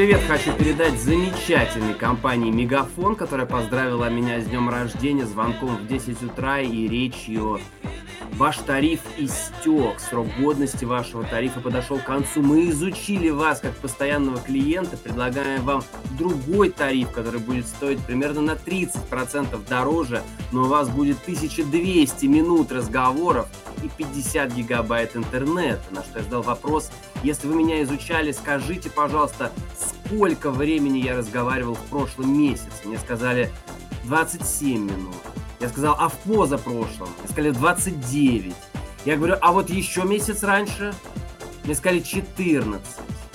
Привет хочу передать замечательной компании Мегафон, которая поздравила меня с днем рождения звонком в 10 утра и речью Ваш тариф истек, срок годности вашего тарифа подошел к концу. Мы изучили вас как постоянного клиента, предлагаем вам другой тариф, который будет стоить примерно на 30% дороже, но у вас будет 1200 минут разговоров и 50 гигабайт интернета. На что я задал вопрос, если вы меня изучали, скажите, пожалуйста, сколько времени я разговаривал в прошлом месяце? Мне сказали 27 минут. Я сказал, а в позапрошлом? Мне сказали, 29. Я говорю, а вот еще месяц раньше? Мне сказали, 14.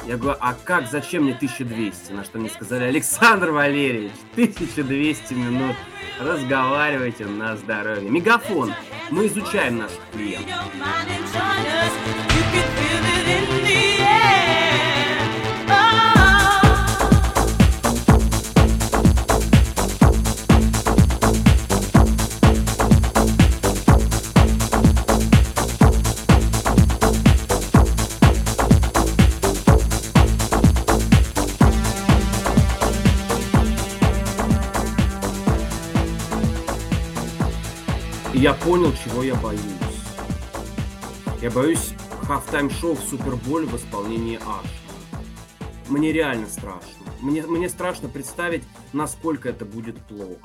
Я говорю, а как, зачем мне 1200? На что мне сказали, Александр Валерьевич, 1200 минут разговаривайте на здоровье. Мегафон. Мы изучаем наших клиентов. Я понял, чего я боюсь. Я боюсь хафтайм-шоу в Суперболе в исполнении Аш. Мне реально страшно. Мне, мне страшно представить, насколько это будет плохо.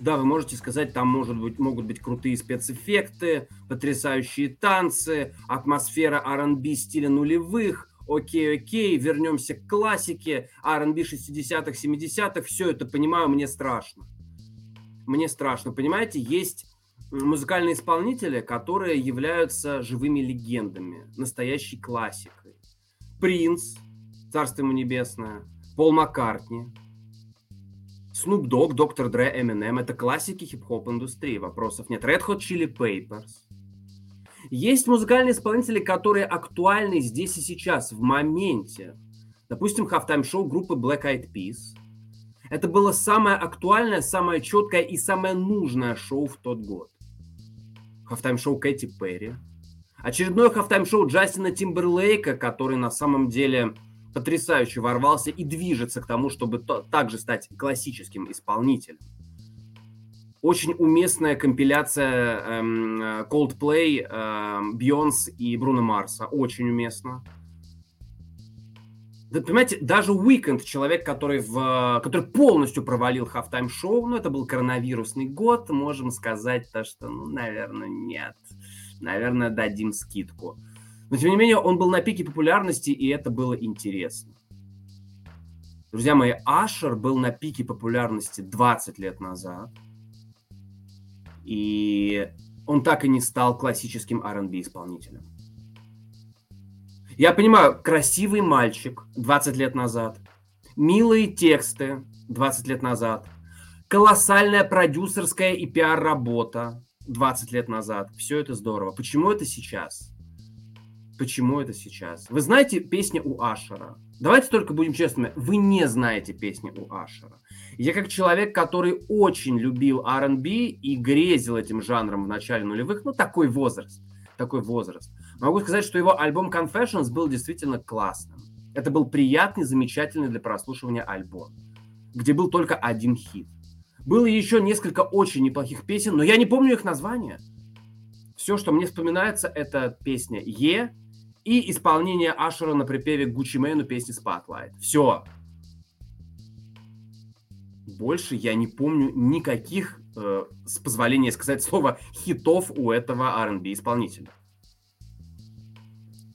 Да, вы можете сказать, там может быть, могут быть крутые спецэффекты, потрясающие танцы, атмосфера R&B стиля нулевых, окей, окей, вернемся к классике, R&B 60-х, 70-х, все это понимаю, мне страшно. Мне страшно, понимаете, есть музыкальные исполнители, которые являются живыми легендами, настоящей классикой. Принц, царство ему небесное, Пол Маккартни, Snoop Dogg, Доктор Дре, Eminem – это классики хип-хоп индустрии, вопросов нет. Red Hot Chili Peppers. Есть музыкальные исполнители, которые актуальны здесь и сейчас, в моменте. Допустим, Halftime шоу группы Black Eyed Peas. Это было самое актуальное, самое четкое и самое нужное шоу в тот год хафтайм-шоу Кэти Перри, очередное хафтайм-шоу Джастина Тимберлейка, который на самом деле потрясающе ворвался и движется к тому, чтобы то, также стать классическим исполнителем. Очень уместная компиляция эм, Coldplay, эм, Beyoncé и Бруно Марса. Очень уместно. Да, понимаете, даже Weeknd, человек, который, в, который полностью провалил хафтайм шоу, ну, это был коронавирусный год, можем сказать то, что, ну, наверное, нет. Наверное, дадим скидку. Но, тем не менее, он был на пике популярности, и это было интересно. Друзья мои, Ашер был на пике популярности 20 лет назад. И он так и не стал классическим R&B исполнителем. Я понимаю, красивый мальчик 20 лет назад, милые тексты 20 лет назад, колоссальная продюсерская и пиар-работа 20 лет назад. Все это здорово. Почему это сейчас? Почему это сейчас? Вы знаете песни у Ашера? Давайте только будем честными. Вы не знаете песни у Ашера. Я как человек, который очень любил R&B и грезил этим жанром в начале нулевых, ну такой возраст, такой возраст. Могу сказать, что его альбом Confessions был действительно классным. Это был приятный, замечательный для прослушивания альбом, где был только один хит. Было еще несколько очень неплохих песен, но я не помню их названия. Все, что мне вспоминается, это песня «Е» и исполнение Ашера на припеве Гуччи Мэйну песни Spotlight. Все. Больше я не помню никаких, э, с позволения сказать слово, хитов у этого R&B исполнителя.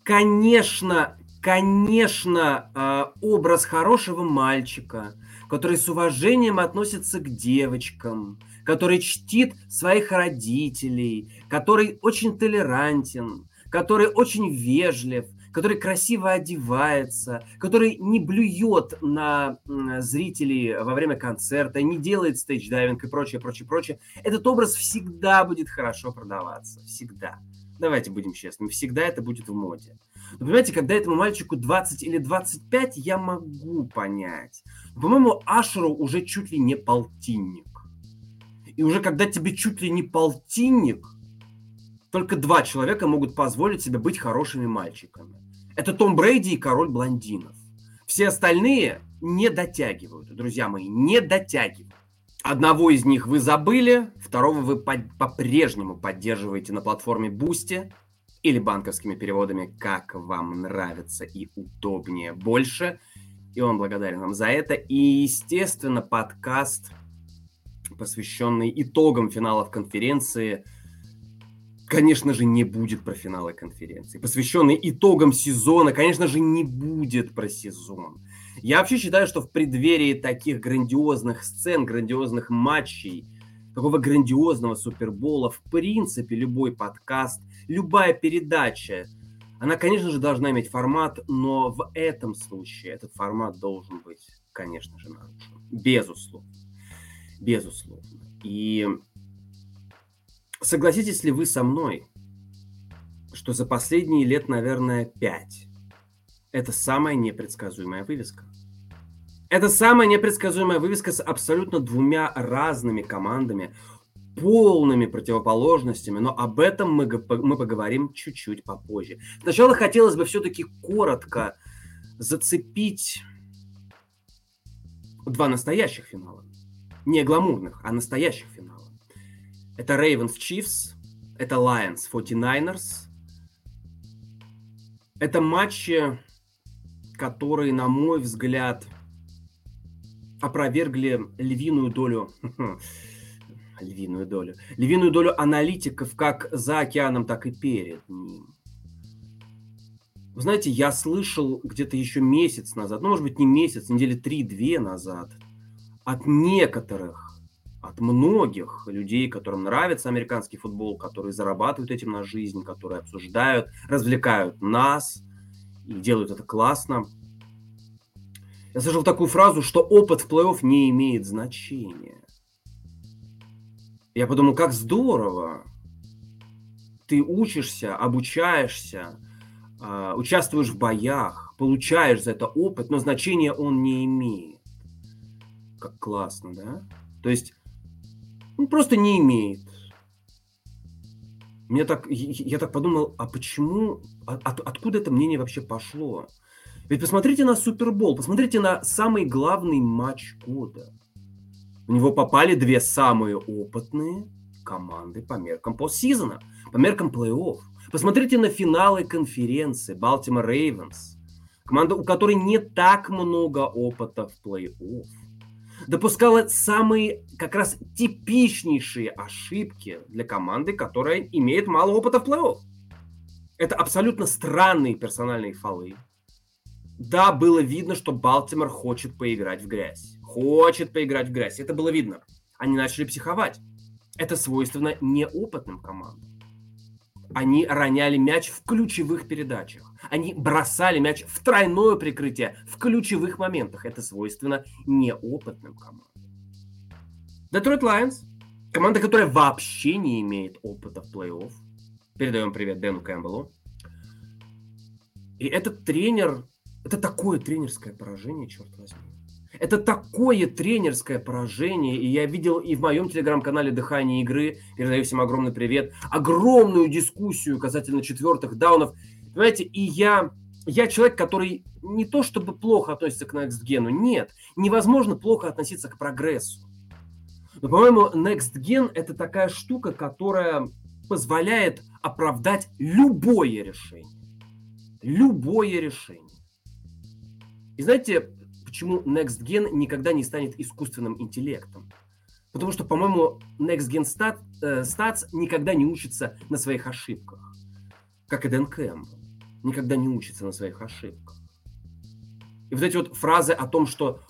Конечно, конечно, а, образ хорошего мальчика, который с уважением относится к девочкам, который чтит своих родителей, который очень толерантен, который очень вежлив, который красиво одевается, который не блюет на зрителей во время концерта, не делает стейдж-дайвинг и прочее, прочее, прочее. Этот образ всегда будет хорошо продаваться. Всегда. Давайте будем честными, всегда это будет в моде. Но понимаете, когда этому мальчику 20 или 25, я могу понять. по-моему, Ашеру уже чуть ли не полтинник. И уже когда тебе чуть ли не полтинник, только два человека могут позволить себе быть хорошими мальчиками. Это Том Брейди и король блондинов. Все остальные не дотягивают, друзья мои, не дотягивают. Одного из них вы забыли, второго вы по-прежнему поддерживаете на платформе Boosty или банковскими переводами, как вам нравится и удобнее больше. И он благодарен вам за это. И, естественно, подкаст, посвященный итогам финалов конференции, конечно же, не будет про финалы конференции. Посвященный итогам сезона, конечно же, не будет про сезон. Я вообще считаю, что в преддверии таких грандиозных сцен, грандиозных матчей, такого грандиозного супербола, в принципе, любой подкаст, любая передача, она, конечно же, должна иметь формат, но в этом случае этот формат должен быть, конечно же, нарушен. Безусловно. Безусловно. И согласитесь ли вы со мной, что за последние лет, наверное, пять это самая непредсказуемая вывеска. Это самая непредсказуемая вывеска с абсолютно двумя разными командами, полными противоположностями, но об этом мы, мы поговорим чуть-чуть попозже. Сначала хотелось бы все-таки коротко зацепить два настоящих финала. Не гламурных, а настоящих финала. Это Ravens Chiefs, это Lions 49ers. Это матчи, которые, на мой взгляд, опровергли львиную долю львиную долю. Львиную долю аналитиков как за океаном, так и перед ним. Вы знаете, я слышал где-то еще месяц назад, ну, может быть, не месяц, недели три-две назад, от некоторых, от многих людей, которым нравится американский футбол, которые зарабатывают этим на жизнь, которые обсуждают, развлекают нас и делают это классно. Я слышал такую фразу, что опыт в плей-офф не имеет значения. Я подумал, как здорово. Ты учишься, обучаешься, а, участвуешь в боях, получаешь за это опыт, но значения он не имеет. Как классно, да? То есть, ну, просто не имеет. Мне так, я так подумал, а почему, от, откуда это мнение вообще пошло? Ведь посмотрите на Супербол, посмотрите на самый главный матч года. В него попали две самые опытные команды по меркам постсезона, по меркам плей-офф. Посмотрите на финалы конференции Baltimore Ravens. Команда, у которой не так много опыта в плей-офф. Допускала самые как раз типичнейшие ошибки для команды, которая имеет мало опыта в плей-офф. Это абсолютно странные персональные фолы. Да, было видно, что Балтимор хочет поиграть в грязь хочет поиграть в грязь. Это было видно. Они начали психовать. Это свойственно неопытным командам. Они роняли мяч в ключевых передачах. Они бросали мяч в тройное прикрытие в ключевых моментах. Это свойственно неопытным командам. Детройт Лайонс, команда, которая вообще не имеет опыта в плей-офф. Передаем привет Дэну Кэмпбеллу. И этот тренер, это такое тренерское поражение, черт возьми. Это такое тренерское поражение, и я видел и в моем телеграм-канале «Дыхание игры», передаю всем огромный привет, огромную дискуссию касательно четвертых даунов. Понимаете, и я, я человек, который не то чтобы плохо относится к Next Gen, нет, невозможно плохо относиться к прогрессу. Но, по-моему, Next Gen – это такая штука, которая позволяет оправдать любое решение. Любое решение. И знаете, почему Next Gen никогда не станет искусственным интеллектом. Потому что, по-моему, Next Gen Stat, э, Stats никогда не учится на своих ошибках. Как и Дэн Кэмпбелл. Никогда не учится на своих ошибках. И вот эти вот фразы о том, что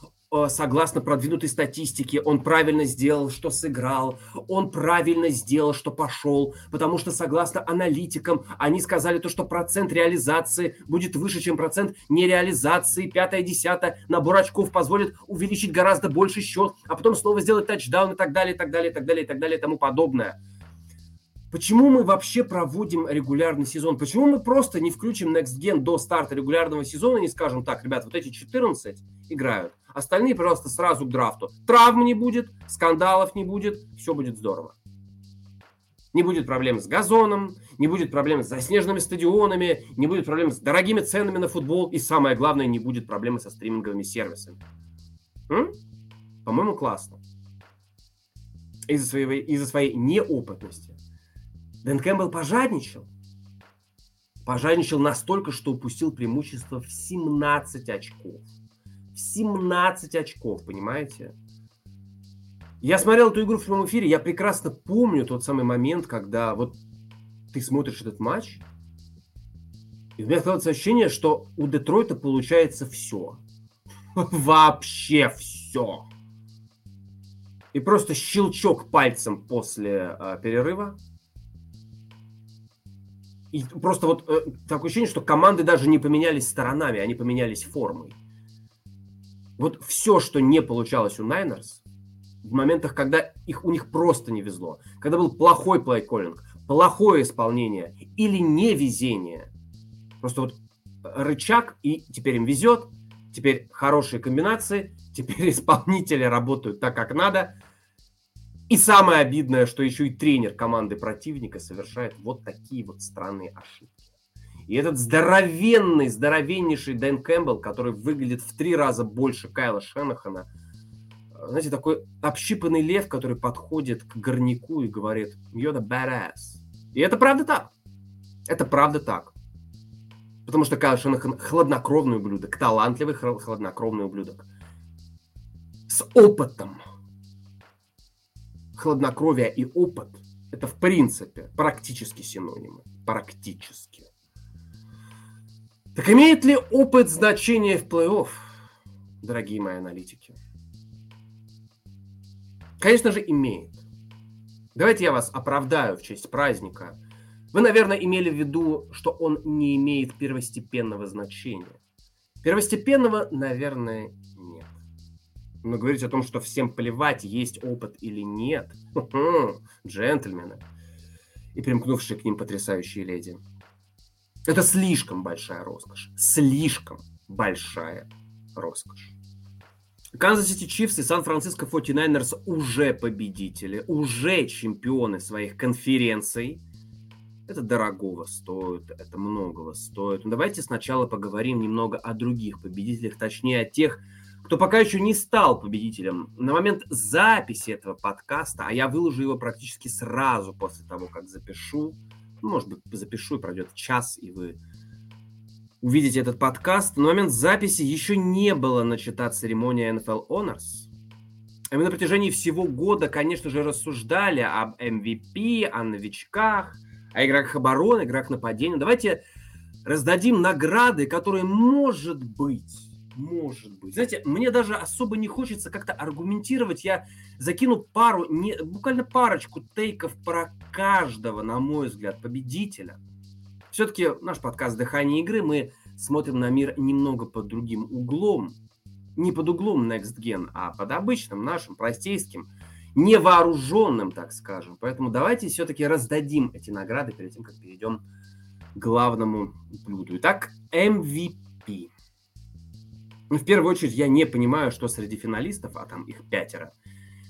согласно продвинутой статистике, он правильно сделал, что сыграл, он правильно сделал, что пошел, потому что согласно аналитикам, они сказали то, что процент реализации будет выше, чем процент нереализации, пятое, десятое, набор очков позволит увеличить гораздо больше счет, а потом снова сделать тачдаун и так далее, и так далее, и так далее, и так далее, и тому подобное. Почему мы вообще проводим регулярный сезон? Почему мы просто не включим Next Gen до старта регулярного сезона и не скажем так, ребят, вот эти 14 играют, остальные, пожалуйста, сразу к драфту. Травм не будет, скандалов не будет, все будет здорово. Не будет проблем с газоном, не будет проблем с заснеженными стадионами, не будет проблем с дорогими ценами на футбол и, самое главное, не будет проблемы со стриминговыми сервисами. М? По-моему, классно. Из-за своей, из-за своей неопытности. Дэн Кэмпбелл пожадничал. Пожадничал настолько, что упустил преимущество в 17 очков. В 17 очков, понимаете? Я смотрел эту игру в прямом эфире, я прекрасно помню тот самый момент, когда вот ты смотришь этот матч, и у меня складывается ощущение, что у Детройта получается все. Вообще все. И просто щелчок пальцем после э, перерыва. И просто вот э, такое ощущение, что команды даже не поменялись сторонами, они поменялись формой. Вот все, что не получалось у Найнерс, в моментах, когда их, у них просто не везло, когда был плохой плейколлинг, плохое исполнение или невезение. Просто вот рычаг, и теперь им везет, теперь хорошие комбинации, теперь исполнители работают так, как надо. И самое обидное, что еще и тренер команды противника совершает вот такие вот странные ошибки. И этот здоровенный, здоровеннейший Дэн Кэмпбелл, который выглядит в три раза больше Кайла Шенахана – знаете, такой общипанный лев, который подходит к горняку и говорит «You're the badass». И это правда так. Это правда так. Потому что Кайл Шенахан хладнокровный ублюдок, талантливый хладнокровный ублюдок. С опытом. Хладнокровие и опыт – это в принципе практически синонимы. Практически. Так имеет ли опыт значение в плей-офф, дорогие мои аналитики? Конечно же, имеет. Давайте я вас оправдаю в честь праздника. Вы, наверное, имели в виду, что он не имеет первостепенного значения. Первостепенного, наверное. Но говорить о том, что всем плевать, есть опыт или нет, джентльмены и примкнувшие к ним потрясающие леди. Это слишком большая роскошь. Слишком большая роскошь. Канзас Сити Чифс и Сан-Франциско 49ерс уже победители, уже чемпионы своих конференций. Это дорогого стоит, это многого стоит. Но давайте сначала поговорим немного о других победителях, точнее о тех, кто пока еще не стал победителем. На момент записи этого подкаста, а я выложу его практически сразу после того, как запишу, ну, может быть, запишу и пройдет час, и вы увидите этот подкаст, на момент записи еще не было начата церемония NFL Honors. И мы на протяжении всего года, конечно же, рассуждали об MVP, о новичках, о игроках обороны, игроках нападения. Давайте раздадим награды, которые, может быть, может быть. Знаете, мне даже особо не хочется как-то аргументировать. Я закину пару, не, буквально парочку тейков про каждого, на мой взгляд, победителя – все-таки наш подкаст «Дыхание игры» мы смотрим на мир немного под другим углом. Не под углом Next Gen, а под обычным нашим, простейским, невооруженным, так скажем. Поэтому давайте все-таки раздадим эти награды перед тем, как перейдем к главному блюду. Итак, MVP. Ну, в первую очередь, я не понимаю, что среди финалистов, а там их пятеро,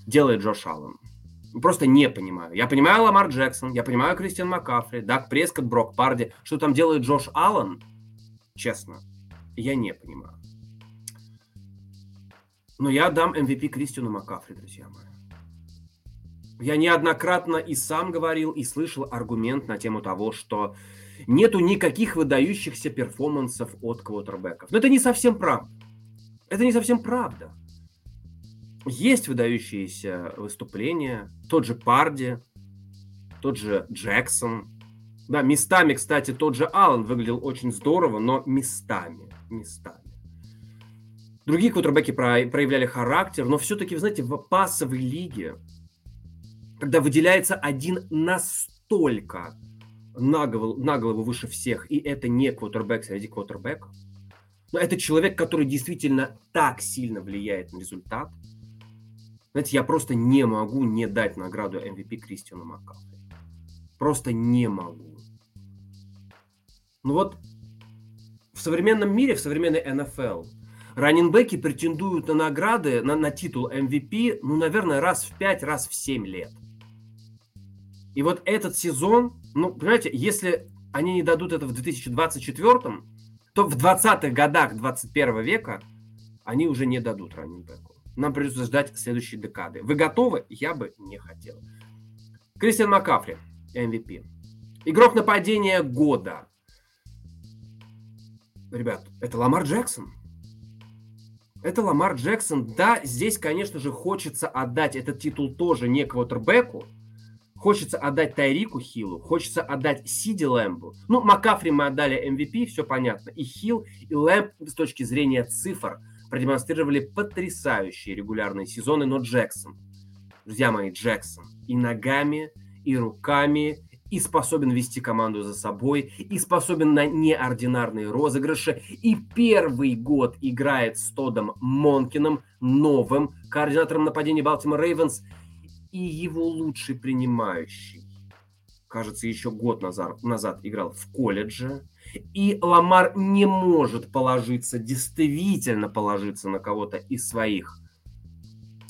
делает Джош Аллен. Просто не понимаю. Я понимаю Ламар Джексон, я понимаю Кристиан Маккафри, Даг Прескотт, Брок Парди. Что там делает Джош Аллен, честно, я не понимаю. Но я дам MVP Кристиану Маккафри, друзья мои. Я неоднократно и сам говорил, и слышал аргумент на тему того, что нету никаких выдающихся перформансов от квотербеков. Но это не совсем правда. Это не совсем правда. Есть выдающиеся выступления. Тот же Парди, тот же Джексон. Да, местами, кстати, тот же Аллен выглядел очень здорово, но местами, местами. Другие квотербеки проявляли характер, но все-таки, вы знаете, в пассовой лиге, когда выделяется один настолько на голову, на голову выше всех, и это не квотербек среди квотербеков, но это человек, который действительно так сильно влияет на результат – знаете, я просто не могу не дать награду MVP Кристиану Маккафри. Просто не могу. Ну вот, в современном мире, в современной НФЛ, раненбеки претендуют на награды, на, на титул MVP, ну, наверное, раз в 5, раз в 7 лет. И вот этот сезон, ну, понимаете, если они не дадут это в 2024, то в 20-х годах 21 века они уже не дадут раннинбеку. Нам придется ждать следующей декады. Вы готовы? Я бы не хотел. Кристиан Макафри, MVP. Игрок нападения года. Ребят, это Ламар Джексон. Это Ламар Джексон. Да, здесь, конечно же, хочется отдать этот титул тоже не квотербеку. Хочется отдать Тайрику Хиллу, хочется отдать Сиди Лэмбу. Ну, Макафри мы отдали MVP, все понятно. И Хилл, и Лэмб с точки зрения цифр продемонстрировали потрясающие регулярные сезоны, но Джексон, друзья мои, Джексон и ногами, и руками, и способен вести команду за собой, и способен на неординарные розыгрыши, и первый год играет с Тодом Монкином, новым координатором нападения Балтимор Рейвенс, и его лучший принимающий, кажется, еще год назад, назад играл в колледже, и Ламар не может положиться, действительно положиться на кого-то из своих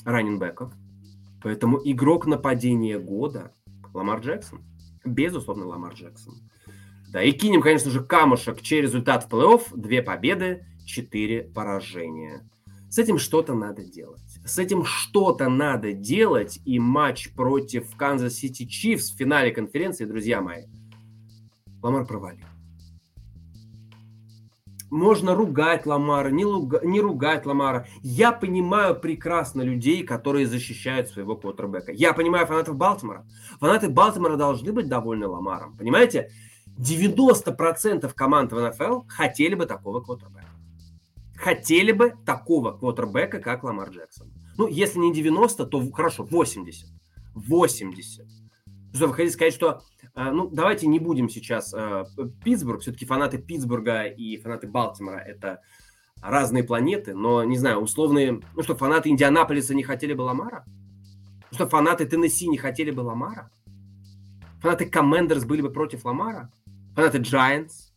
раненбеков. Поэтому игрок нападения года Ламар Джексон – Безусловно, Ламар Джексон. Да, и кинем, конечно же, камушек, чей результат в плей-офф. Две победы, четыре поражения. С этим что-то надо делать. С этим что-то надо делать. И матч против Канзас Сити Чифс в финале конференции, друзья мои, Ламар провалил. Можно ругать Ламара, не, луга, не ругать Ламара. Я понимаю прекрасно людей, которые защищают своего квотербека. Я понимаю фанатов Балтимора. Фанаты Балтимора должны быть довольны Ламаром. Понимаете? 90% команд в НФЛ хотели бы такого квотербека. Хотели бы такого квотербека, как Ламар Джексон. Ну, если не 90, то хорошо, 80. 80. Что вы хотите сказать, что а, ну, давайте не будем сейчас а, Питтсбург, все-таки фанаты Питтсбурга и фанаты Балтимора это разные планеты, но, не знаю, условные, ну что, фанаты Индианаполиса не хотели бы Ламара? Что, фанаты Теннесси не хотели бы Ламара? Фанаты Коммендерс были бы против Ламара? Фанаты Giants?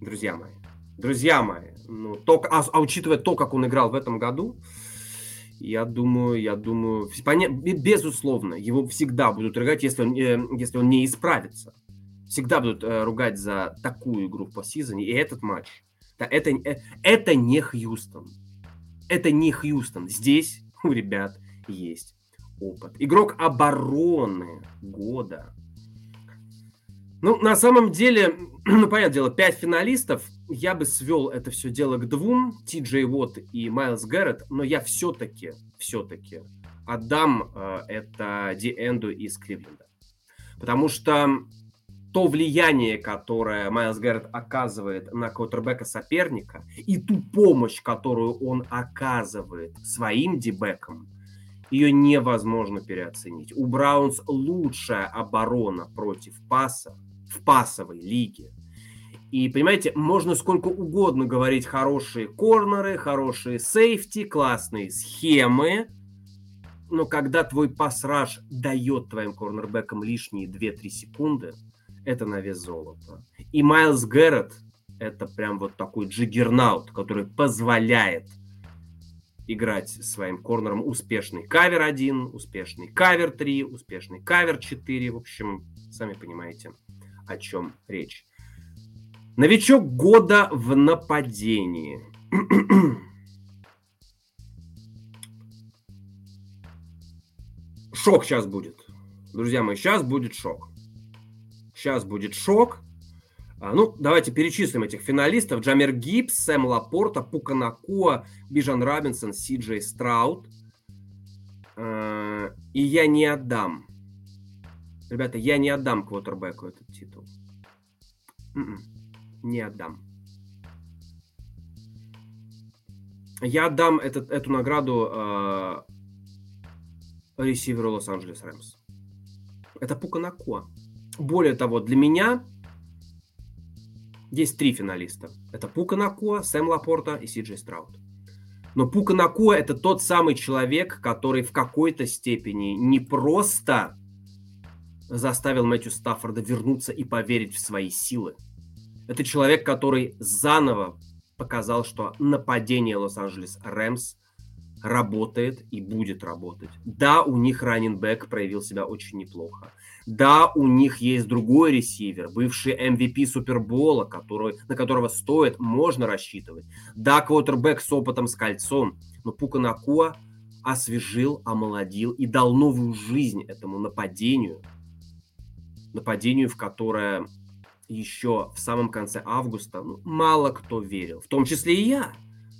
Друзья мои, друзья мои, ну, то, а, а учитывая то, как он играл в этом году, я думаю, я думаю, безусловно, его всегда будут ругать, если он, э, если он не исправится. Всегда будут э, ругать за такую игру в постсезоне. И этот матч, да, это, э, это не Хьюстон. Это не Хьюстон. Здесь у ребят есть опыт. Игрок обороны года. Ну, на самом деле, ну, понятное дело, пять финалистов – я бы свел это все дело к двум, Ти Джей Уотт и Майлз Гаррет, но я все-таки, все-таки отдам э, это Ди Энду из Кливленда. Потому что то влияние, которое Майлз Гаррет оказывает на квотербека соперника, и ту помощь, которую он оказывает своим дебекам, ее невозможно переоценить. У Браунс лучшая оборона против паса в пасовой лиге. И, понимаете, можно сколько угодно говорить хорошие корнеры, хорошие сейфти, классные схемы, но когда твой пасраж дает твоим корнербекам лишние 2-3 секунды, это на вес золота. И Майлз Гэррет – это прям вот такой джиггернаут, который позволяет играть своим корнером успешный cover 1, успешный cover 3, успешный cover 4. В общем, сами понимаете, о чем речь. Новичок года в нападении. шок сейчас будет. Друзья мои, сейчас будет шок. Сейчас будет шок. А, ну, давайте перечислим этих финалистов. Джамир Гиббс, Сэм Лапорта, Пука Накуа, Бижан Робинсон, Си Джей Страуд. А, и я не отдам. Ребята, я не отдам квотербеку этот титул. М-м не отдам. Я отдам этот, эту награду э, ресиверу Лос-Анджелес Рэмс. Это Пука Накуа. Более того, для меня есть три финалиста. Это Пука Накуа, Сэм Лапорта и Си Джей Страут. Но Пука Накуа это тот самый человек, который в какой-то степени не просто заставил Мэтью Стаффорда вернуться и поверить в свои силы – это человек, который заново показал, что нападение Лос-Анджелес Рэмс работает и будет работать. Да, у них раннинбэк проявил себя очень неплохо. Да, у них есть другой ресивер, бывший MVP Супербола, который, на которого стоит, можно рассчитывать. Да, квотербек с опытом с кольцом, но Пука Накуа освежил, омолодил и дал новую жизнь этому нападению. Нападению, в которое еще в самом конце августа ну, мало кто верил, в том числе и я.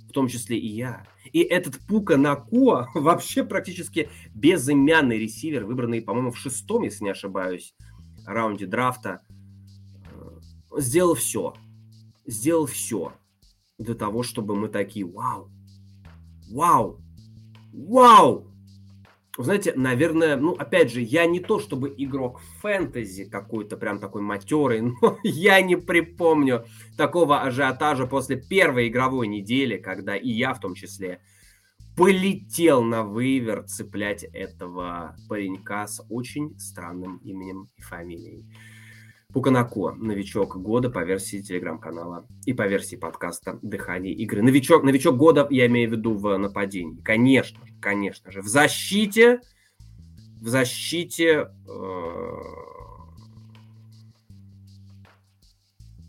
В том числе и я. И этот Пука Накуа вообще практически безымянный ресивер, выбранный, по-моему, в шестом, если не ошибаюсь, раунде драфта, э, сделал все. Сделал все для того, чтобы мы такие, вау, вау, вау, знаете, наверное, ну, опять же, я не то чтобы игрок фэнтези какой-то прям такой матерый, но я не припомню такого ажиотажа после первой игровой недели, когда и я в том числе полетел на вывер цеплять этого паренька с очень странным именем и фамилией. Пуканако, новичок года по версии телеграм-канала и по версии подкаста «Дыхание игры». Новичок, новичок года, я имею в виду в нападении. Конечно же, конечно же. В защите, в защите... Э,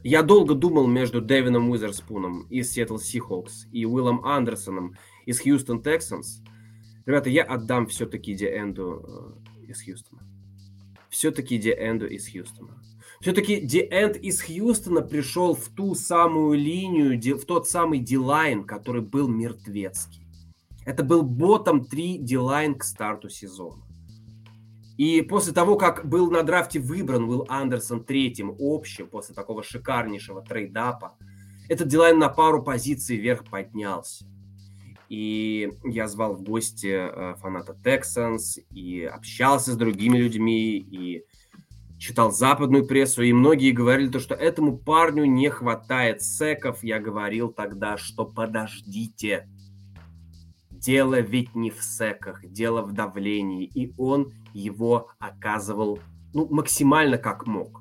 я долго думал между Дэвином Уизерспуном из Seattle Seahawks и Уиллом Андерсоном из Хьюстон Texans. Ребята, я отдам все-таки Диэнду э, из Хьюстона. Все-таки D-end у из Хьюстона. Все-таки D-end из Хьюстона пришел в ту самую линию, в тот самый D-line, который был мертвецкий. Это был bottom 3 D-line к старту сезона. И после того, как был на драфте выбран Уилл Андерсон третьим общим, после такого шикарнейшего trade up а, этот D-line на пару позиций вверх поднялся. И я звал в гости э, фаната Texans и общался с другими людьми, и читал западную прессу, и многие говорили то, что этому парню не хватает секов. Я говорил тогда, что подождите, дело ведь не в секах, дело в давлении, и он его оказывал ну, максимально как мог.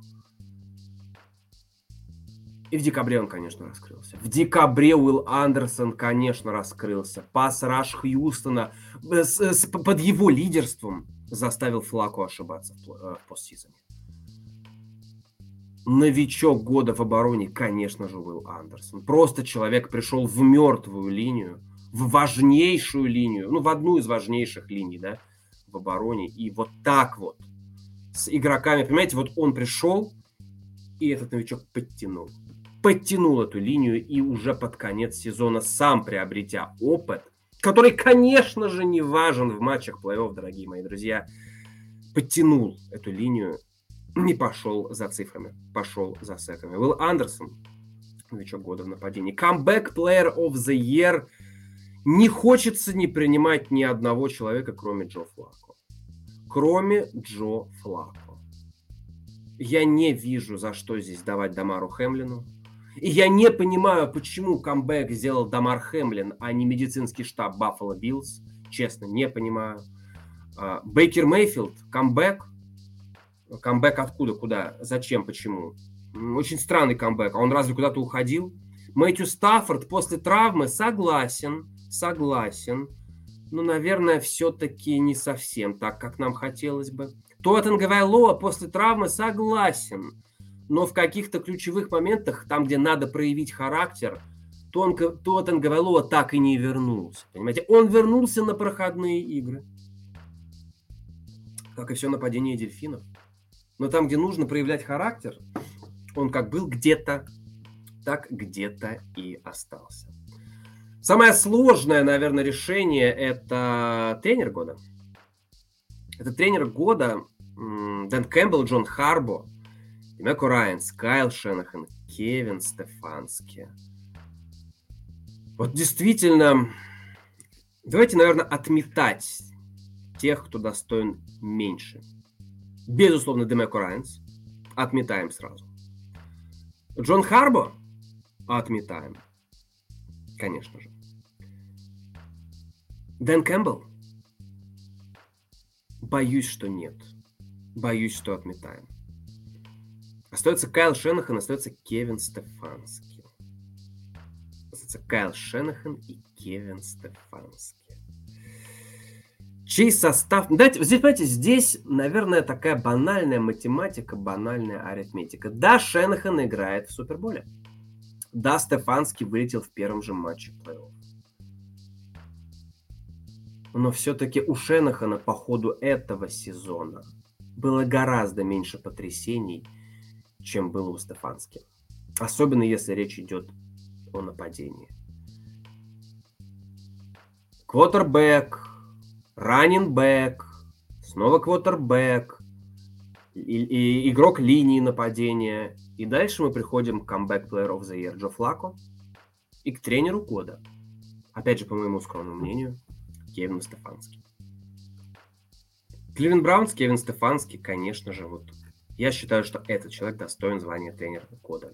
И в декабре он, конечно, раскрылся. В декабре Уилл Андерсон, конечно, раскрылся. Пас Раш Хьюстона э, с, с, под его лидерством заставил Флаку ошибаться в, э, постсезоне. Новичок года в обороне, конечно же, Уилл Андерсон. Просто человек пришел в мертвую линию, в важнейшую линию, ну, в одну из важнейших линий, да, в обороне. И вот так вот с игроками, понимаете, вот он пришел, и этот новичок подтянул. Подтянул эту линию и уже под конец сезона сам приобретя опыт, который, конечно же, не важен в матчах плей-офф, дорогие мои друзья, подтянул эту линию не пошел за цифрами, пошел за секами. Уилл Андерсон, новичок года в нападении. Comeback Player of the Year. Не хочется не принимать ни одного человека, кроме Джо Флако. Кроме Джо Флако. Я не вижу, за что здесь давать Дамару Хемлину. И я не понимаю, почему камбэк сделал Дамар Хемлин, а не медицинский штаб Баффало Биллс. Честно, не понимаю. А, Бейкер Мейфилд, камбэк, Камбэк откуда, куда, зачем, почему? Очень странный камбэк. А он разве куда-то уходил? Мэтью Стаффорд после травмы согласен, согласен. Но, наверное, все-таки не совсем так, как нам хотелось бы. Туатен Гавайлоа после травмы согласен. Но в каких-то ключевых моментах, там, где надо проявить характер, Туатен Гавайлоа так и не вернулся. Понимаете, он вернулся на проходные игры. Как и все нападение дельфинов. Но там, где нужно проявлять характер, он как был где-то, так где-то и остался. Самое сложное, наверное, решение – это тренер года. Это тренер года Дэн Кэмпбелл, Джон Харбо, Демеко Райанс, Кайл Шенахан, Кевин Стефански. Вот действительно, давайте, наверное, отметать тех, кто достоин меньше – Безусловно, Демеко Райанс. Отметаем сразу. Джон Харбо? Отметаем. Конечно же. Дэн Кэмпбелл? Боюсь, что нет. Боюсь, что отметаем. Остается Кайл Шенахан, остается Кевин Стефански. Остается Кайл Шенахан и Кевин Стефански. Чей состав... Дайте, здесь, понимаете, здесь, наверное, такая банальная математика, банальная арифметика. Да, Шенахан играет в Суперболе. Да, Стефанский вылетел в первом же матче плей-офф. Но все-таки у Шенахана по ходу этого сезона было гораздо меньше потрясений, чем было у Стефански. Особенно если речь идет о нападении. Квотербек, раннинбэк, снова квотербек, и, и, игрок линии нападения. И дальше мы приходим к камбэк Player of the Year Джо Флако и к тренеру года. Опять же, по моему скромному мнению, Кевин Стефанский. Кливен Браунс, Кевин Стефанский, конечно же, вот я считаю, что этот человек достоин звания тренера года.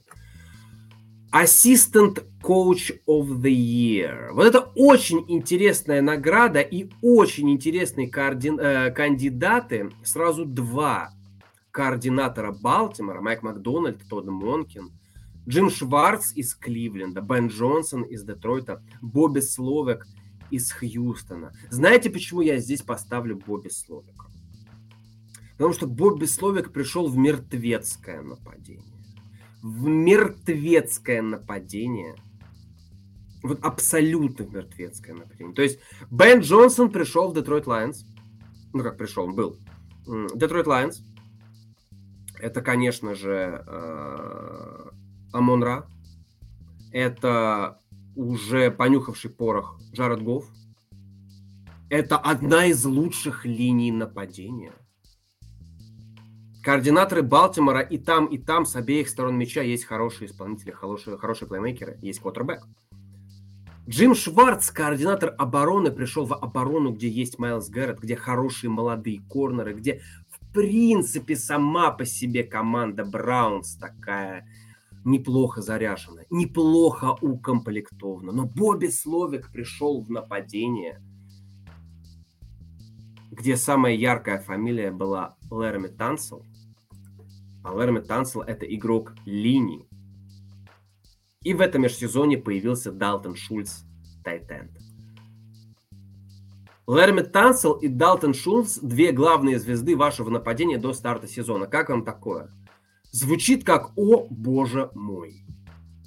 Assistant Coach of the Year. Вот это очень интересная награда и очень интересные координ... э, кандидаты. Сразу два координатора Балтимора, Майк Макдональд, Тодд Монкин, Джим Шварц из Кливленда, Бен Джонсон из Детройта, Бобби Словик из Хьюстона. Знаете, почему я здесь поставлю Бобби Словика? Потому что Бобби Словик пришел в мертвецкое нападение в мертвецкое нападение. Вот абсолютно мертвецкое нападение. То есть Бен Джонсон пришел в Детройт Лайонс. Ну, как пришел, он был. Детройт Лайонс. Это, конечно же, э, Амон Ра. Это уже понюхавший порох Джаред Гофф. Это одна из лучших линий нападения – координаторы Балтимора и там, и там с обеих сторон мяча есть хорошие исполнители, хорошие, хорошие плеймейкеры, есть квотербек. Джим Шварц, координатор обороны, пришел в оборону, где есть Майлз Гаррет, где хорошие молодые корнеры, где в принципе сама по себе команда Браунс такая неплохо заряжена, неплохо укомплектована. Но Бобби Словик пришел в нападение, где самая яркая фамилия была Лерми Тансел – Лерми Тансел – это игрок линии. И в этом межсезоне появился Далтон Шульц, Тайтенд. Лерми Тансел и Далтон Шульц – две главные звезды вашего нападения до старта сезона. Как вам такое? Звучит как «О, боже мой».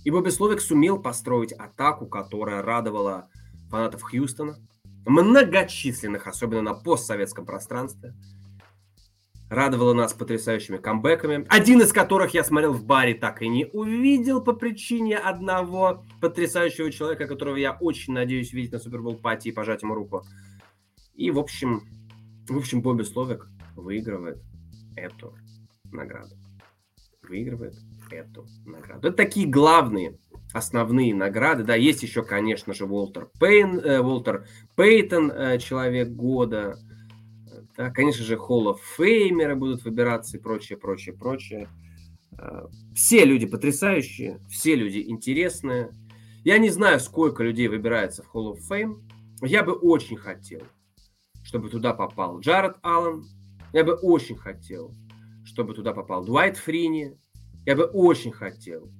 И Бобби Словик сумел построить атаку, которая радовала фанатов Хьюстона, многочисленных, особенно на постсоветском пространстве – радовала нас потрясающими камбэками, один из которых я смотрел в баре, так и не увидел по причине одного потрясающего человека, которого я очень надеюсь видеть на Супербол пати и пожать ему руку. И, в общем, в общем, Бобби Словик выигрывает эту награду. Выигрывает эту награду. Это такие главные, основные награды. Да, есть еще, конечно же, Уолтер Пейн, э, Уолтер Пейтон, э, человек года, да, конечно же, Hall of будут выбираться и прочее, прочее, прочее. А, все люди потрясающие, все люди интересные. Я не знаю, сколько людей выбирается в Hall of Fame. Я бы очень хотел, чтобы туда попал Джаред Аллен. Я бы очень хотел, чтобы туда попал Дуайт Фрини. Я бы очень хотел,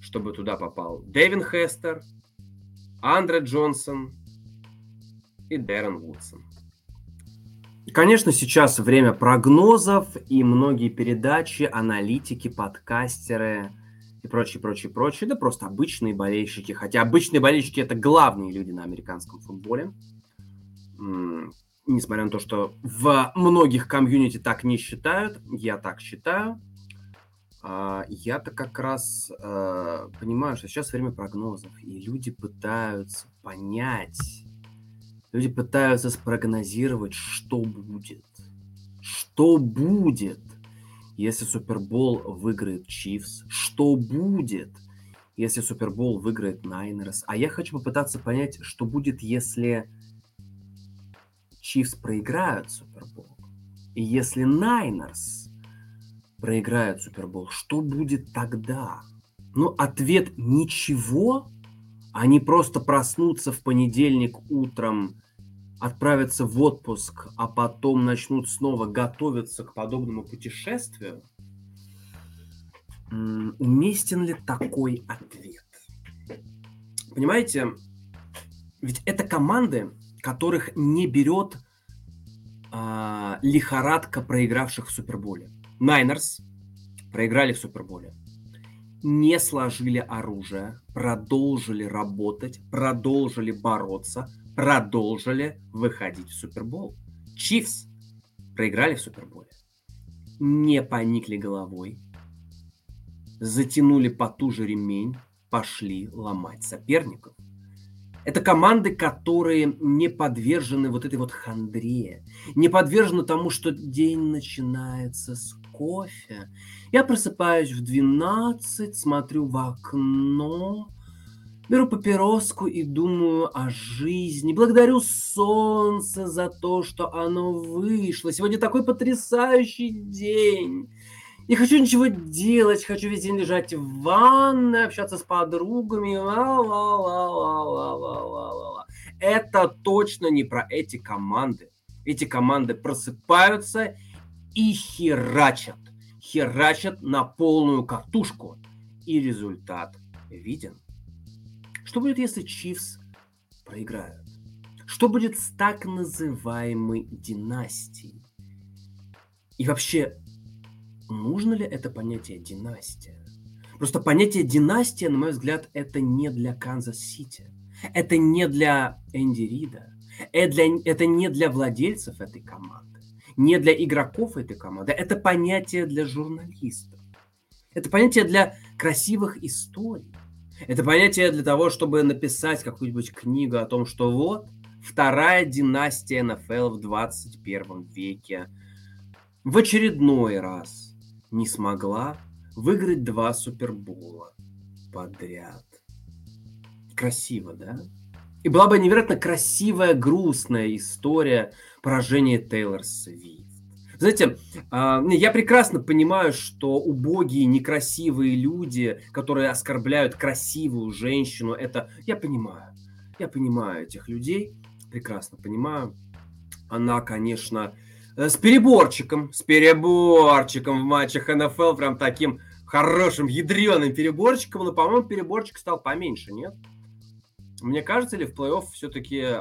чтобы туда попал Дэвин Хестер, Андре Джонсон и Дэрон Вудсон. Конечно, сейчас время прогнозов, и многие передачи, аналитики, подкастеры и прочее, прочее, прочее, да просто обычные болельщики. Хотя обычные болельщики – это главные люди на американском футболе. Несмотря на то, что в многих комьюнити так не считают, я так считаю. А, я-то как раз э, понимаю, что сейчас время прогнозов, и люди пытаются понять, Люди пытаются спрогнозировать, что будет. Что будет, если Супербол выиграет Чивс? Что будет, если Супербол выиграет Найнерс? А я хочу попытаться понять, что будет, если Чивс проиграют Супербол. И если Найнерс проиграют Супербол, что будет тогда? Ну, ответ ничего. Они просто проснутся в понедельник утром отправятся в отпуск, а потом начнут снова готовиться к подобному путешествию, уместен ли такой ответ? Понимаете, ведь это команды, которых не берет а, лихорадка проигравших в Суперболе. Найнерс проиграли в Суперболе. Не сложили оружие, продолжили работать, продолжили бороться, продолжили выходить в Супербол. Чифс проиграли в Суперболе. Не поникли головой, затянули потуже ремень, пошли ломать соперников. Это команды, которые не подвержены вот этой вот хандре, не подвержены тому, что день начинается с кофе. Я просыпаюсь в 12, смотрю в окно, беру папироску и думаю о жизни. Благодарю солнце за то, что оно вышло. Сегодня такой потрясающий день. Не хочу ничего делать, хочу весь день лежать в ванной, общаться с подругами. Это точно не про эти команды. Эти команды просыпаются и херачат. Херачат на полную катушку. И результат виден. Что будет, если Чивс проиграют? Что будет с так называемой династией? И вообще, нужно ли это понятие династия? Просто понятие династия, на мой взгляд, это не для Канзас-Сити. Это не для Энди Рида. Это, для, это не для владельцев этой команды. Не для игроков этой команды. Это понятие для журналистов. Это понятие для красивых историй. Это понятие для того, чтобы написать какую-нибудь книгу о том, что вот вторая династия НФЛ в 21 веке в очередной раз не смогла выиграть два Супербола подряд. Красиво, да? И была бы невероятно красивая, грустная история поражения Тейлор Свифт. Знаете, а, я прекрасно понимаю, что убогие, некрасивые люди, которые оскорбляют красивую женщину, это... Я понимаю. Я понимаю этих людей. Прекрасно понимаю. Она, конечно, Э, с переборчиком, с переборчиком в матчах НФЛ, прям таким хорошим, ядреным переборчиком, но, по-моему, переборчик стал поменьше, нет? Мне кажется ли в плей-офф все-таки э,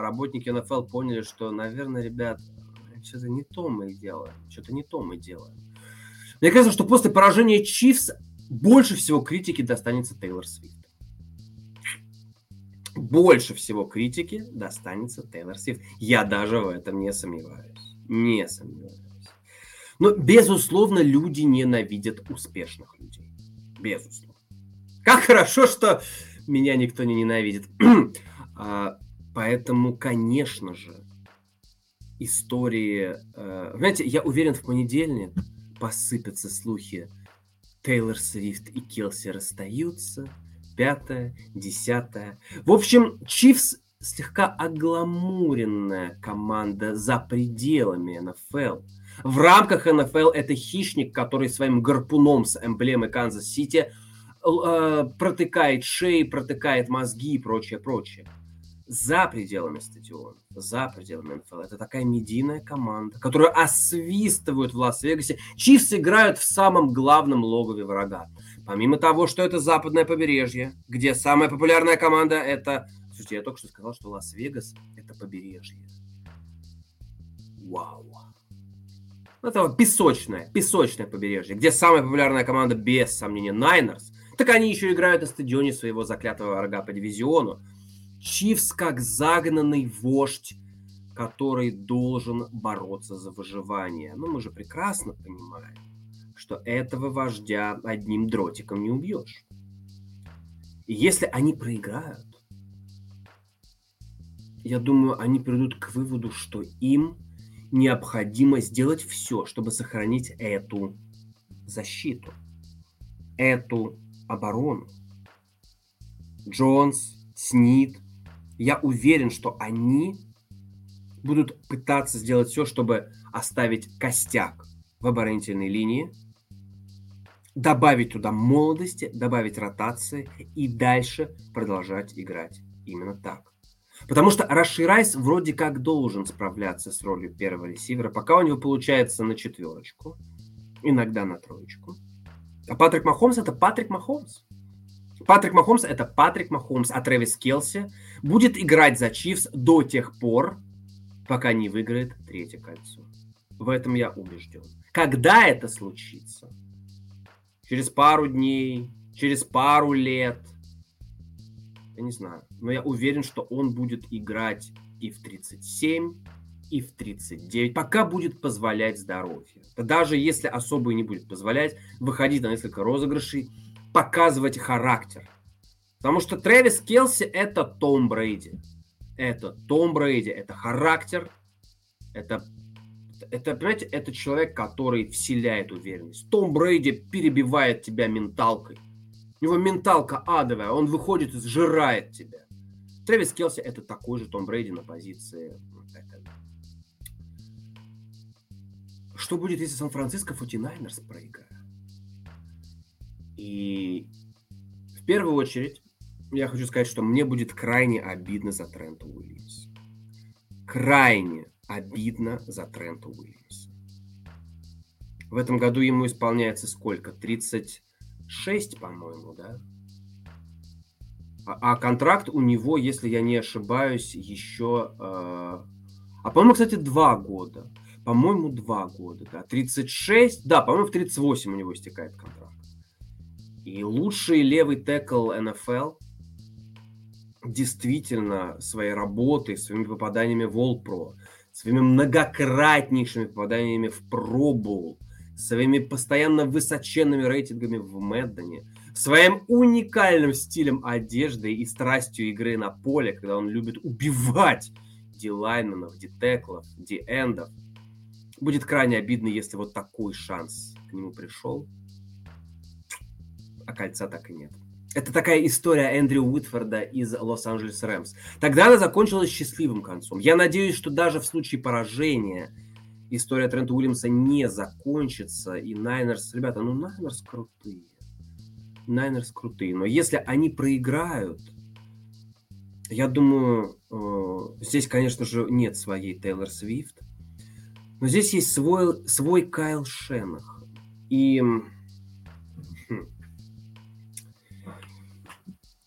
работники НФЛ поняли, что, наверное, ребят, что-то не то мы делаем, что-то не то мы делаем. Мне кажется, что после поражения Чифс больше всего критики достанется Тейлор Свифт. Больше всего критики достанется Тейлор Свифт. Я даже в этом не сомневаюсь. Не сомневаюсь. Но, безусловно, люди ненавидят успешных людей. Безусловно. Как хорошо, что меня никто не ненавидит. а, поэтому, конечно же, истории... Э, знаете, я уверен, в понедельник посыпятся слухи. Тейлор Свифт и Келси расстаются. Пятое, десятое. В общем, Чифс слегка огламуренная команда за пределами НФЛ. В рамках НФЛ это хищник, который своим гарпуном с эмблемой Канзас-Сити э, протыкает шеи, протыкает мозги и прочее, прочее. За пределами стадиона, за пределами НФЛ. Это такая медийная команда, которую освистывают в Лас-Вегасе. Чифс играют в самом главном логове врага. Помимо того, что это западное побережье, где самая популярная команда это Слушайте, я только что сказал, что Лас-Вегас – это побережье. Вау. Это песочное, песочное побережье, где самая популярная команда, без сомнения, Найнерс. Так они еще играют на стадионе своего заклятого врага по дивизиону. Чивс как загнанный вождь, который должен бороться за выживание. Но мы же прекрасно понимаем, что этого вождя одним дротиком не убьешь. И если они проиграют, я думаю, они придут к выводу, что им необходимо сделать все, чтобы сохранить эту защиту, эту оборону. Джонс, Снит, я уверен, что они будут пытаться сделать все, чтобы оставить костяк в оборонительной линии, добавить туда молодости, добавить ротации и дальше продолжать играть именно так. Потому что Раши Райс вроде как должен справляться с ролью первого ресивера, пока у него получается на четверочку, иногда на троечку. А Патрик Махомс это Патрик Махомс. Патрик Махомс это Патрик Махомс, а Трэвис Келси будет играть за Чивс до тех пор, пока не выиграет третье кольцо. В этом я убежден. Когда это случится? Через пару дней, через пару лет. Я не знаю. Но я уверен, что он будет играть и в 37, и в 39, пока будет позволять здоровье. Даже если особо и не будет позволять, выходить на несколько розыгрышей, показывать характер. Потому что Трэвис Келси это Том Брейди. Это Том Брейди, это характер, это, это, понимаете, это человек, который вселяет уверенность. Том Брейди перебивает тебя менталкой. У него менталка адовая, он выходит и сжирает тебя. Трэвис Келси это такой же Том Брейди на позиции Что будет, если Сан-Франциско 49 проиграет? И в первую очередь я хочу сказать, что мне будет крайне обидно за Трента Уильямса. Крайне обидно за Трента Уильямса. В этом году ему исполняется сколько? 36, по-моему, да? А, а контракт у него, если я не ошибаюсь, еще... Э, а, по-моему, кстати, два года. По-моему, два года, да. 36, да, по-моему, в 38 у него истекает контракт. И лучший левый текл НФЛ действительно своей работой, своими попаданиями в All-Pro, своими многократнейшими попаданиями в Pro Bowl, своими постоянно высоченными рейтингами в Мэддоне, своим уникальным стилем одежды и страстью игры на поле, когда он любит убивать дилайнменов, дитеклов, диэндов – будет крайне обидно, если вот такой шанс к нему пришел, а кольца так и нет. Это такая история Эндрю Уитфорда из Лос-Анджелес Рэмс. Тогда она закончилась счастливым концом. Я надеюсь, что даже в случае поражения история Трента Уильямса не закончится. И Найнерс, ребята, ну Найнерс крутые. Найнерс крутые. Но если они проиграют, я думаю, э, здесь, конечно же, нет своей Тейлор Свифт. Но здесь есть свой, свой Кайл Шенах. И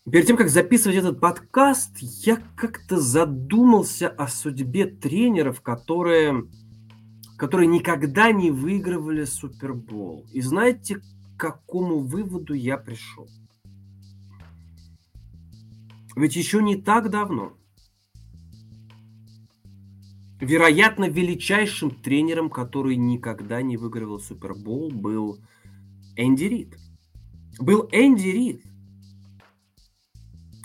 перед тем, как записывать этот подкаст, я как-то задумался о судьбе тренеров, которые, которые никогда не выигрывали Супербол. И знаете, к какому выводу я пришел? Ведь еще не так давно вероятно, величайшим тренером, который никогда не выигрывал Супербол, был Энди Рид. Был Энди Рид,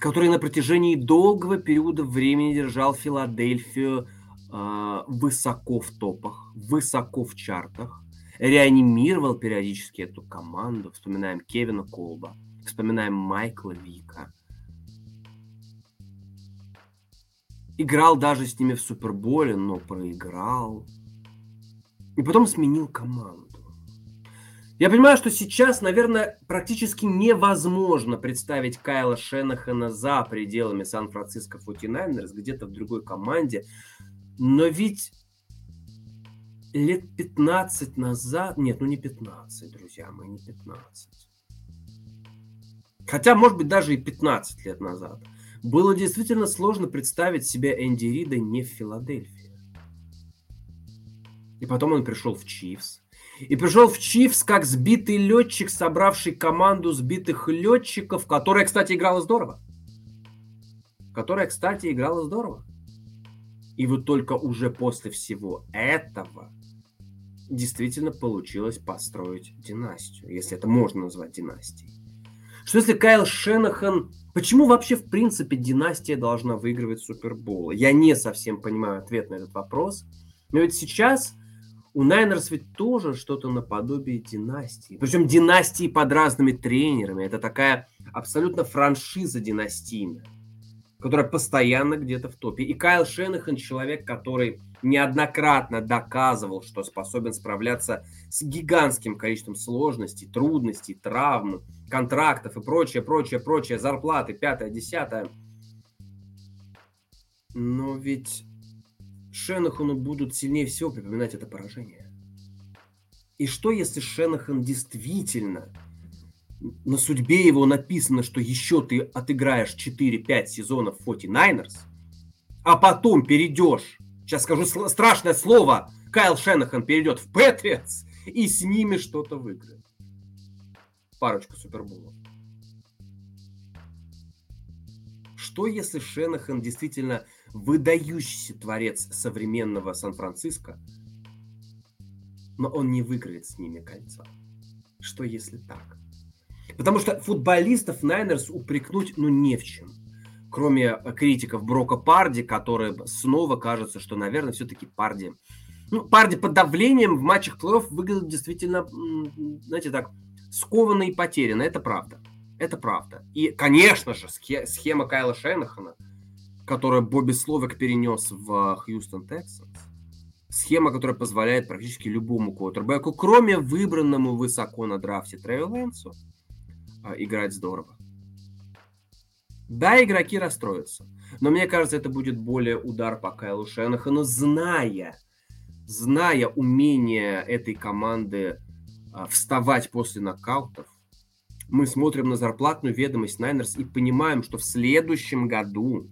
который на протяжении долгого периода времени держал Филадельфию э, высоко в топах, высоко в чартах, реанимировал периодически эту команду. Вспоминаем Кевина Колба, вспоминаем Майкла Вика – Играл даже с ними в Суперболе, но проиграл. И потом сменил команду. Я понимаю, что сейчас, наверное, практически невозможно представить Кайла Шенахана за пределами Сан-Франциско 49 где-то в другой команде. Но ведь лет 15 назад... Нет, ну не 15, друзья мои, не 15. Хотя, может быть, даже и 15 лет назад – было действительно сложно представить себя Энди Рида не в Филадельфии. И потом он пришел в Чивс. И пришел в Чивс как сбитый летчик, собравший команду сбитых летчиков, которая, кстати, играла здорово. Которая, кстати, играла здорово. И вот только уже после всего этого действительно получилось построить династию, если это можно назвать династией. Что если Кайл Шенахан Почему вообще, в принципе, династия должна выигрывать Супербол? Я не совсем понимаю ответ на этот вопрос. Но ведь сейчас у Найнерс ведь тоже что-то наподобие династии. Причем династии под разными тренерами. Это такая абсолютно франшиза династийная, которая постоянно где-то в топе. И Кайл Шенахан человек, который неоднократно доказывал, что способен справляться с гигантским количеством сложностей, трудностей, травм, контрактов и прочее, прочее, прочее, зарплаты, пятое, десятое. Но ведь Шенахану будут сильнее всего припоминать это поражение. И что, если Шенахан действительно на судьбе его написано, что еще ты отыграешь 4-5 сезонов 49ers, а потом перейдешь Сейчас скажу страшное слово. Кайл Шенахан перейдет в Патриотс и с ними что-то выиграет. Парочку суперболов. Что если Шенахан действительно выдающийся творец современного Сан-Франциско, но он не выиграет с ними кольца? Что если так? Потому что футболистов Найнерс упрекнуть ну не в чем. Кроме критиков Брока Парди, которые снова кажется, что, наверное, все-таки Парди... Ну, Парди под давлением в матчах плей-офф выглядит действительно, знаете, так, скованно и потерянно. Это правда. Это правда. И, конечно же, схема Кайла Шенахана, которую Бобби Словик перенес в Хьюстон Тексанс, схема, которая позволяет практически любому квотербеку, кроме выбранному высоко на драфте Тревел Лэнсу, а, играть здорово. Да, игроки расстроятся. Но мне кажется, это будет более удар по Кайлу Шенахану, зная, зная умение этой команды а, вставать после нокаутов. Мы смотрим на зарплатную ведомость Найнерс и понимаем, что в следующем году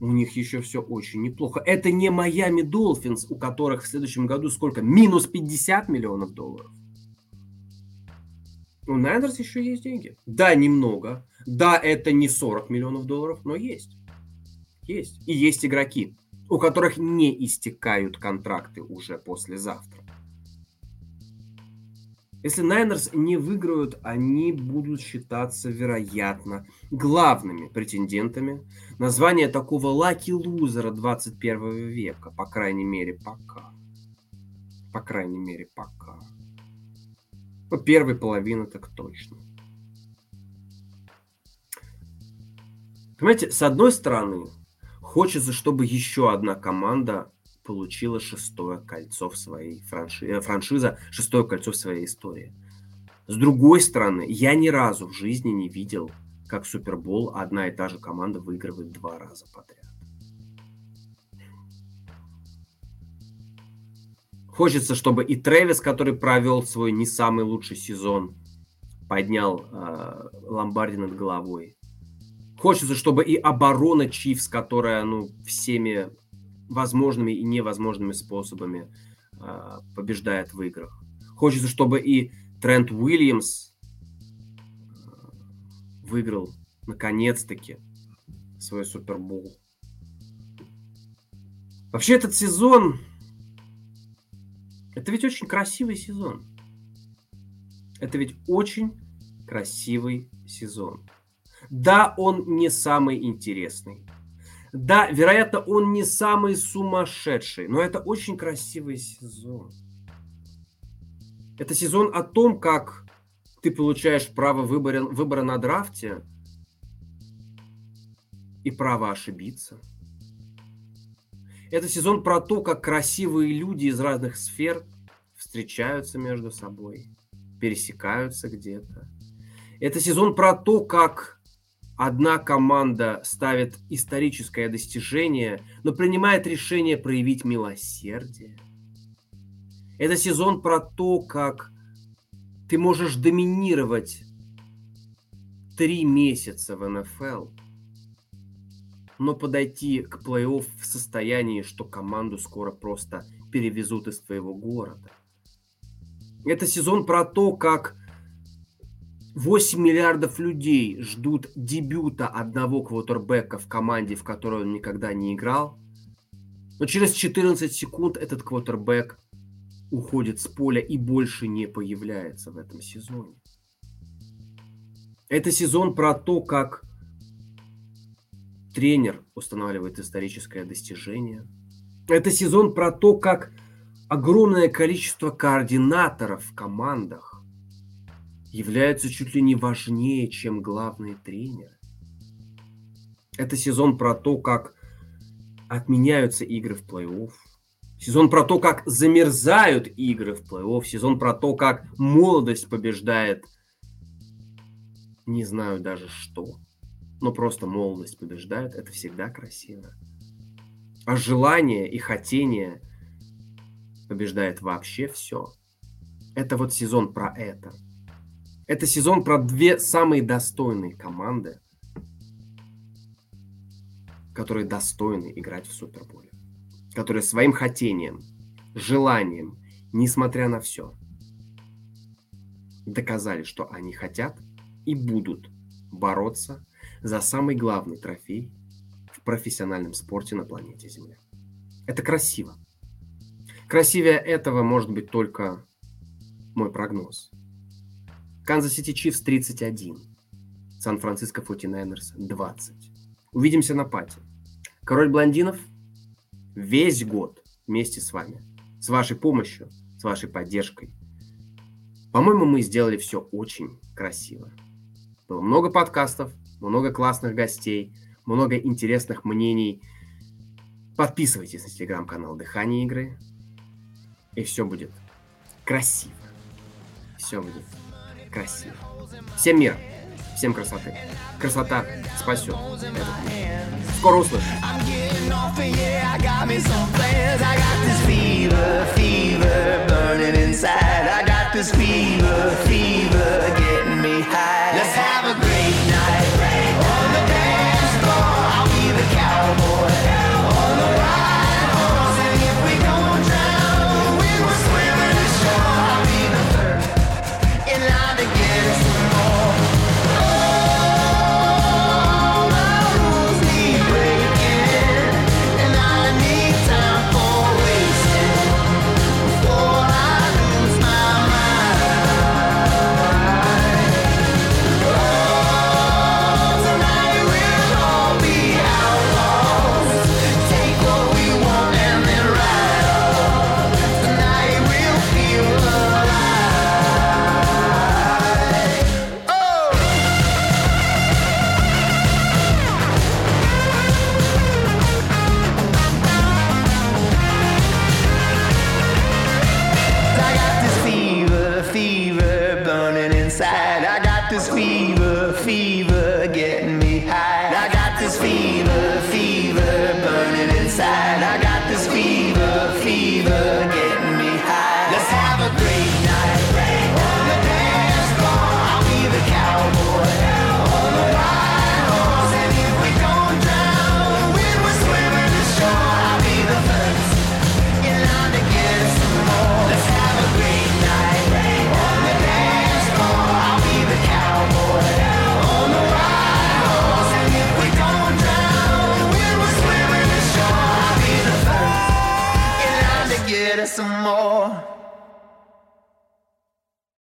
у них еще все очень неплохо. Это не Майами Долфинс, у которых в следующем году сколько? Минус 50 миллионов долларов. У Найнерс еще есть деньги. Да, немного. Да, это не 40 миллионов долларов, но есть. Есть. И есть игроки, у которых не истекают контракты уже послезавтра. Если Найнерс не выиграют, они будут считаться, вероятно, главными претендентами на звание такого лаки-лузера 21 века, по крайней мере, пока. По крайней мере, пока. По первой половины так точно. Понимаете, с одной стороны, хочется, чтобы еще одна команда получила шестое кольцо в своей франши... Э, франшиза, шестое кольцо в своей истории. С другой стороны, я ни разу в жизни не видел, как Супербол одна и та же команда выигрывает два раза подряд. Хочется, чтобы и Трэвис, который провел свой не самый лучший сезон, поднял э, Ломбарди над головой. Хочется, чтобы и оборона Чивс, которая ну, всеми возможными и невозможными способами э, побеждает в играх. Хочется, чтобы и Трент Уильямс э, выиграл наконец-таки свой Супербол. Вообще этот сезон это ведь очень красивый сезон. Это ведь очень красивый сезон. Да, он не самый интересный. Да, вероятно, он не самый сумасшедший, но это очень красивый сезон. Это сезон о том, как ты получаешь право выбора, выбора на драфте и право ошибиться. Это сезон про то, как красивые люди из разных сфер встречаются между собой, пересекаются где-то. Это сезон про то, как одна команда ставит историческое достижение, но принимает решение проявить милосердие. Это сезон про то, как ты можешь доминировать три месяца в НФЛ, но подойти к плей-офф в состоянии, что команду скоро просто перевезут из твоего города. Это сезон про то, как 8 миллиардов людей ждут дебюта одного квотербека в команде, в которой он никогда не играл. Но через 14 секунд этот квотербек уходит с поля и больше не появляется в этом сезоне. Это сезон про то, как тренер устанавливает историческое достижение. Это сезон про то, как огромное количество координаторов в командах являются чуть ли не важнее, чем главные тренеры. Это сезон про то, как отменяются игры в плей-офф. Сезон про то, как замерзают игры в плей-офф. Сезон про то, как молодость побеждает. Не знаю даже что. Но просто молодость побеждает. Это всегда красиво. А желание и хотение побеждает вообще все. Это вот сезон про это. Это сезон про две самые достойные команды, которые достойны играть в Суперболе. которые своим хотением, желанием, несмотря на все, доказали, что они хотят и будут бороться за самый главный трофей в профессиональном спорте на планете Земля. Это красиво. Красивее этого может быть только мой прогноз. Канзас Сити Чифс 31, Сан-Франциско 49 20. Увидимся на пати. Король блондинов весь год вместе с вами, с вашей помощью, с вашей поддержкой. По-моему, мы сделали все очень красиво. Было много подкастов, много классных гостей, много интересных мнений. Подписывайтесь на телеграм-канал Дыхание игры, и все будет красиво. Все будет красиво. Всем мира, всем красоты. Красота спасет Скоро услышим. Let's have a great